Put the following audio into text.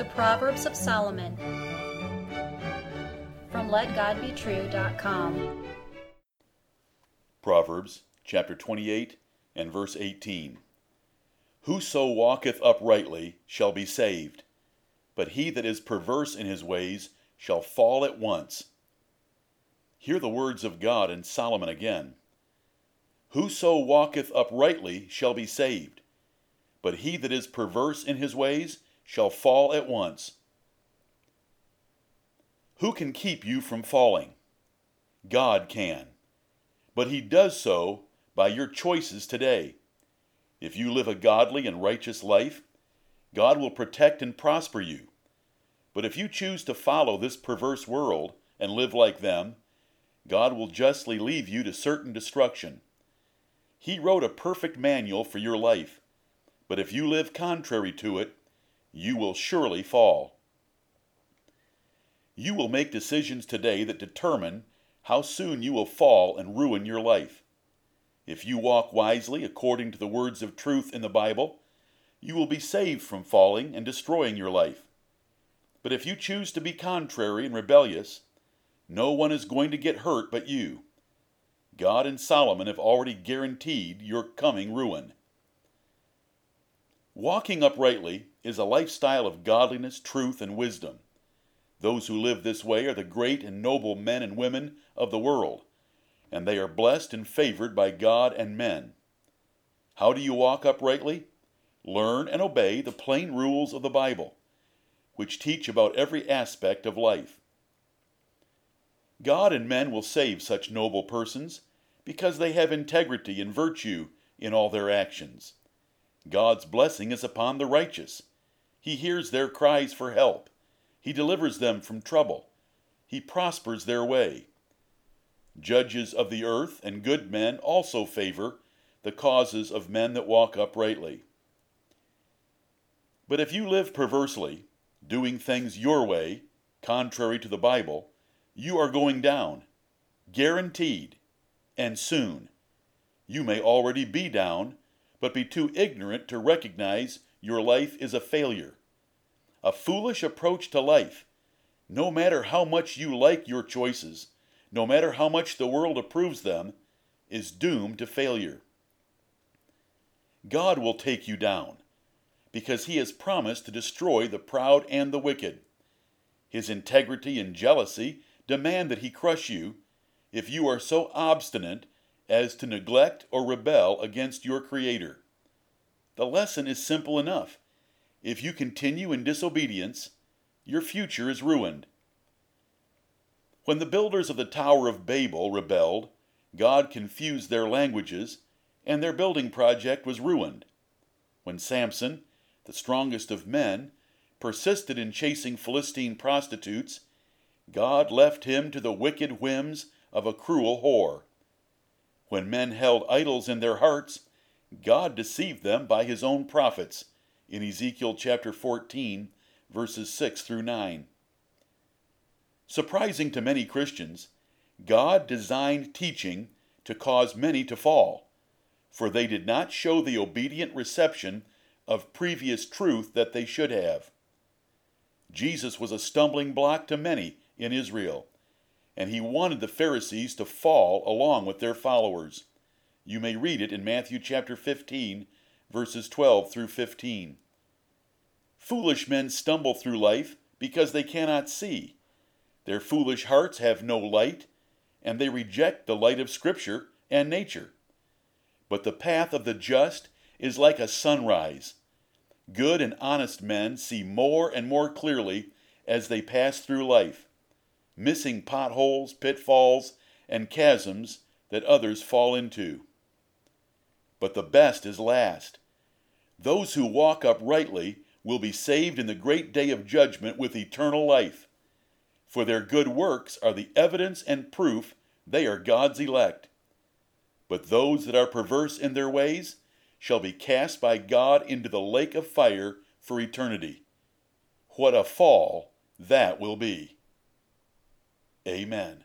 The Proverbs of Solomon from LetGodBetrue.com. Proverbs chapter 28 and verse 18. Whoso walketh uprightly shall be saved, but he that is perverse in his ways shall fall at once. Hear the words of God in Solomon again. Whoso walketh uprightly shall be saved, but he that is perverse in his ways shall fall at once. Who can keep you from falling? God can. But he does so by your choices today. If you live a godly and righteous life, God will protect and prosper you. But if you choose to follow this perverse world and live like them, God will justly leave you to certain destruction. He wrote a perfect manual for your life, but if you live contrary to it, you will surely fall. You will make decisions today that determine how soon you will fall and ruin your life. If you walk wisely according to the words of truth in the Bible, you will be saved from falling and destroying your life. But if you choose to be contrary and rebellious, no one is going to get hurt but you. God and Solomon have already guaranteed your coming ruin. Walking uprightly is a lifestyle of godliness, truth, and wisdom. Those who live this way are the great and noble men and women of the world, and they are blessed and favored by God and men. How do you walk uprightly? Learn and obey the plain rules of the Bible, which teach about every aspect of life. God and men will save such noble persons because they have integrity and virtue in all their actions. God's blessing is upon the righteous. He hears their cries for help. He delivers them from trouble. He prospers their way. Judges of the earth and good men also favor the causes of men that walk uprightly. But if you live perversely, doing things your way, contrary to the Bible, you are going down, guaranteed, and soon. You may already be down, but be too ignorant to recognize your life is a failure. A foolish approach to life, no matter how much you like your choices, no matter how much the world approves them, is doomed to failure. God will take you down because he has promised to destroy the proud and the wicked. His integrity and jealousy demand that he crush you if you are so obstinate as to neglect or rebel against your Creator. The lesson is simple enough. If you continue in disobedience, your future is ruined. When the builders of the Tower of Babel rebelled, God confused their languages, and their building project was ruined. When Samson, the strongest of men, persisted in chasing Philistine prostitutes, God left him to the wicked whims of a cruel whore. When men held idols in their hearts, God deceived them by his own prophets in Ezekiel chapter 14, verses 6 through 9. Surprising to many Christians, God designed teaching to cause many to fall, for they did not show the obedient reception of previous truth that they should have. Jesus was a stumbling block to many in Israel, and he wanted the Pharisees to fall along with their followers. You may read it in Matthew chapter 15, verses 12 through 15. Foolish men stumble through life because they cannot see. Their foolish hearts have no light, and they reject the light of Scripture and nature. But the path of the just is like a sunrise. Good and honest men see more and more clearly as they pass through life missing potholes, pitfalls, and chasms that others fall into. But the best is last. Those who walk uprightly will be saved in the great day of judgment with eternal life. For their good works are the evidence and proof they are God's elect. But those that are perverse in their ways shall be cast by God into the lake of fire for eternity. What a fall that will be! Amen.